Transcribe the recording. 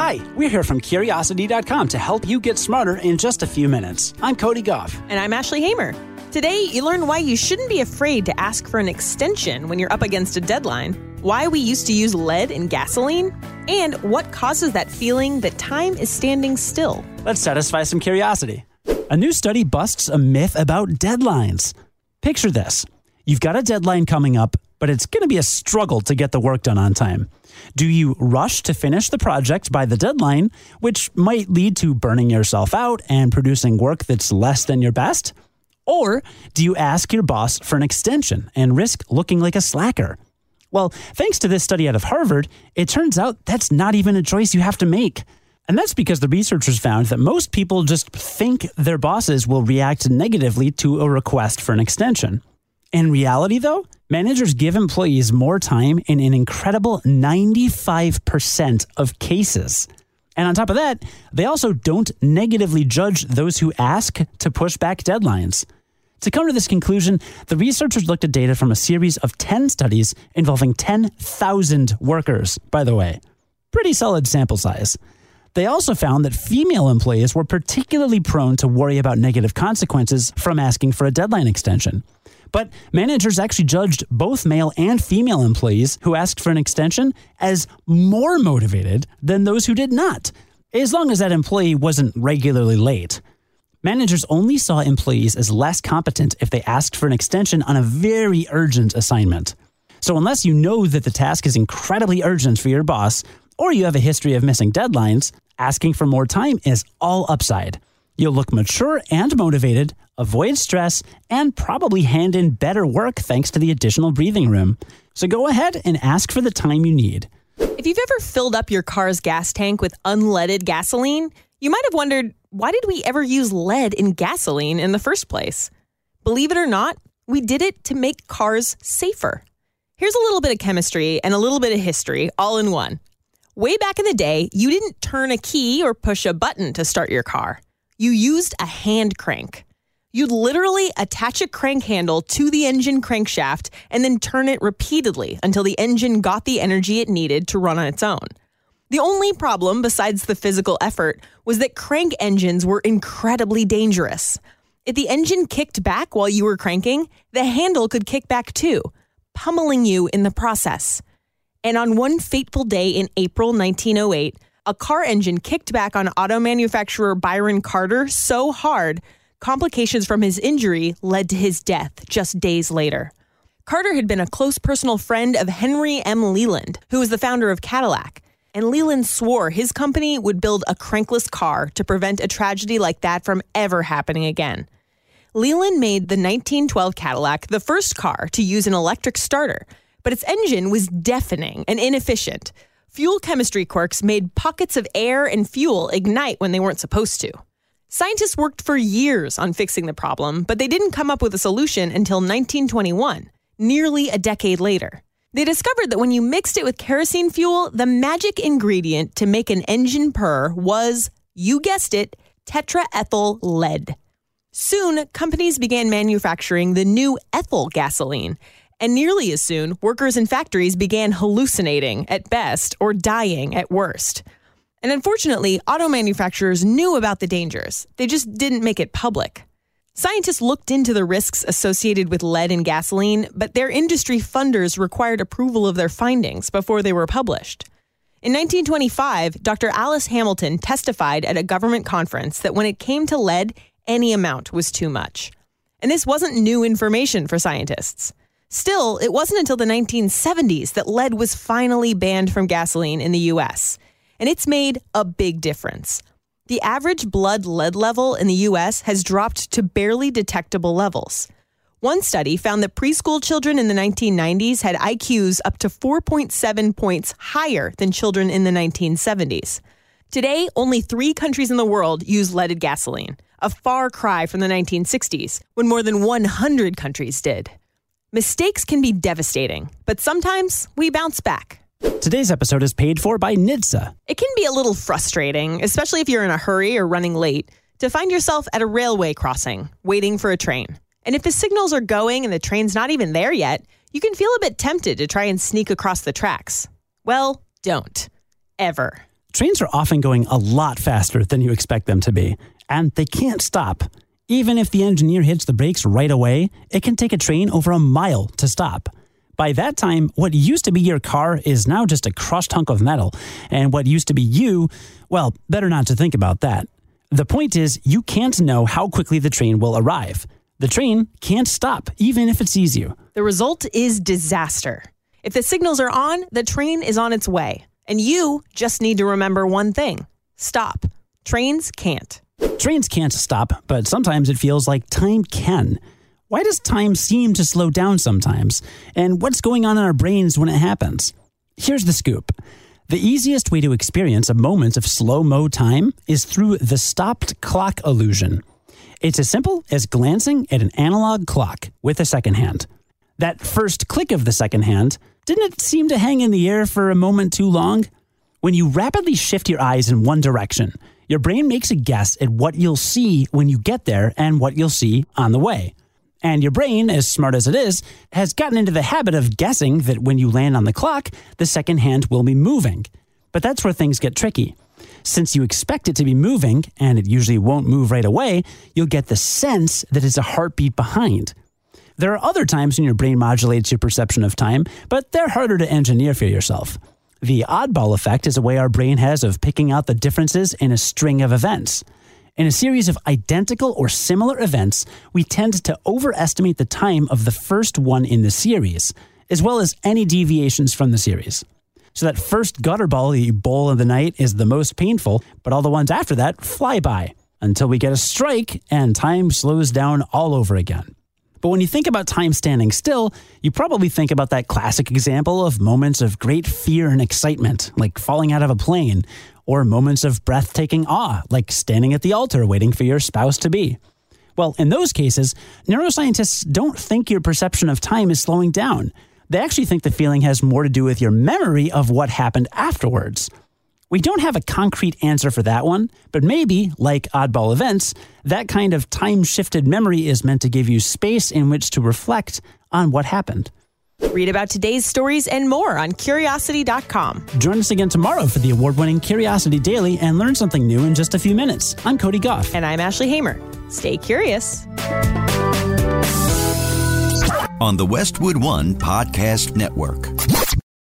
Hi, we're here from Curiosity.com to help you get smarter in just a few minutes. I'm Cody Gough. And I'm Ashley Hamer. Today, you learn why you shouldn't be afraid to ask for an extension when you're up against a deadline, why we used to use lead in gasoline, and what causes that feeling that time is standing still. Let's satisfy some curiosity. A new study busts a myth about deadlines. Picture this you've got a deadline coming up, but it's going to be a struggle to get the work done on time. Do you rush to finish the project by the deadline, which might lead to burning yourself out and producing work that's less than your best? Or do you ask your boss for an extension and risk looking like a slacker? Well, thanks to this study out of Harvard, it turns out that's not even a choice you have to make. And that's because the researchers found that most people just think their bosses will react negatively to a request for an extension. In reality, though, managers give employees more time in an incredible 95% of cases. And on top of that, they also don't negatively judge those who ask to push back deadlines. To come to this conclusion, the researchers looked at data from a series of 10 studies involving 10,000 workers, by the way. Pretty solid sample size. They also found that female employees were particularly prone to worry about negative consequences from asking for a deadline extension. But managers actually judged both male and female employees who asked for an extension as more motivated than those who did not, as long as that employee wasn't regularly late. Managers only saw employees as less competent if they asked for an extension on a very urgent assignment. So, unless you know that the task is incredibly urgent for your boss, or you have a history of missing deadlines, asking for more time is all upside. You'll look mature and motivated, avoid stress, and probably hand in better work thanks to the additional breathing room. So go ahead and ask for the time you need. If you've ever filled up your car's gas tank with unleaded gasoline, you might have wondered why did we ever use lead in gasoline in the first place? Believe it or not, we did it to make cars safer. Here's a little bit of chemistry and a little bit of history all in one. Way back in the day, you didn't turn a key or push a button to start your car you used a hand crank. You'd literally attach a crank handle to the engine crankshaft and then turn it repeatedly until the engine got the energy it needed to run on its own. The only problem, besides the physical effort, was that crank engines were incredibly dangerous. If the engine kicked back while you were cranking, the handle could kick back too, pummeling you in the process. And on one fateful day in April 1908, a car engine kicked back on auto manufacturer Byron Carter so hard, complications from his injury led to his death just days later. Carter had been a close personal friend of Henry M. Leland, who was the founder of Cadillac. And Leland swore his company would build a crankless car to prevent a tragedy like that from ever happening again. Leland made the 1912 Cadillac the first car to use an electric starter, but its engine was deafening and inefficient, fuel chemistry quirks made pockets of air and fuel ignite when they weren't supposed to. Scientists worked for years on fixing the problem, but they didn't come up with a solution until 1921, nearly a decade later. They discovered that when you mixed it with kerosene fuel, the magic ingredient to make an engine purr was, you guessed it, tetraethyl lead. Soon, companies began manufacturing the new ethyl gasoline, and nearly as soon, workers in factories began hallucinating at best or dying at worst. And unfortunately, auto manufacturers knew about the dangers, they just didn't make it public. Scientists looked into the risks associated with lead in gasoline, but their industry funders required approval of their findings before they were published. In 1925, Dr. Alice Hamilton testified at a government conference that when it came to lead, any amount was too much. And this wasn't new information for scientists. Still, it wasn't until the 1970s that lead was finally banned from gasoline in the US, and it's made a big difference. The average blood lead level in the US has dropped to barely detectable levels. One study found that preschool children in the 1990s had IQs up to 4.7 points higher than children in the 1970s. Today, only three countries in the world use leaded gasoline, a far cry from the 1960s, when more than 100 countries did. Mistakes can be devastating, but sometimes we bounce back. Today's episode is paid for by NHTSA. It can be a little frustrating, especially if you're in a hurry or running late, to find yourself at a railway crossing, waiting for a train. And if the signals are going and the train's not even there yet, you can feel a bit tempted to try and sneak across the tracks. Well, don't. Ever. Trains are often going a lot faster than you expect them to be, and they can't stop. Even if the engineer hits the brakes right away, it can take a train over a mile to stop. By that time, what used to be your car is now just a crushed hunk of metal, and what used to be you, well, better not to think about that. The point is, you can't know how quickly the train will arrive. The train can't stop, even if it sees you. The result is disaster. If the signals are on, the train is on its way. And you just need to remember one thing stop. Trains can't. Trains can't stop, but sometimes it feels like time can. Why does time seem to slow down sometimes? And what's going on in our brains when it happens? Here's the scoop. The easiest way to experience a moment of slow mo time is through the stopped clock illusion. It's as simple as glancing at an analog clock with a second hand. That first click of the second hand, didn't it seem to hang in the air for a moment too long? When you rapidly shift your eyes in one direction, your brain makes a guess at what you'll see when you get there and what you'll see on the way. And your brain, as smart as it is, has gotten into the habit of guessing that when you land on the clock, the second hand will be moving. But that's where things get tricky. Since you expect it to be moving, and it usually won't move right away, you'll get the sense that it's a heartbeat behind. There are other times when your brain modulates your perception of time, but they're harder to engineer for yourself. The oddball effect is a way our brain has of picking out the differences in a string of events. In a series of identical or similar events, we tend to overestimate the time of the first one in the series, as well as any deviations from the series. So that first gutter ball that you bowl in the night is the most painful, but all the ones after that fly by until we get a strike and time slows down all over again. But when you think about time standing still, you probably think about that classic example of moments of great fear and excitement, like falling out of a plane, or moments of breathtaking awe, like standing at the altar waiting for your spouse to be. Well, in those cases, neuroscientists don't think your perception of time is slowing down. They actually think the feeling has more to do with your memory of what happened afterwards. We don't have a concrete answer for that one, but maybe, like oddball events, that kind of time shifted memory is meant to give you space in which to reflect on what happened. Read about today's stories and more on curiosity.com. Join us again tomorrow for the award winning Curiosity Daily and learn something new in just a few minutes. I'm Cody Gough. And I'm Ashley Hamer. Stay curious. On the Westwood One Podcast Network.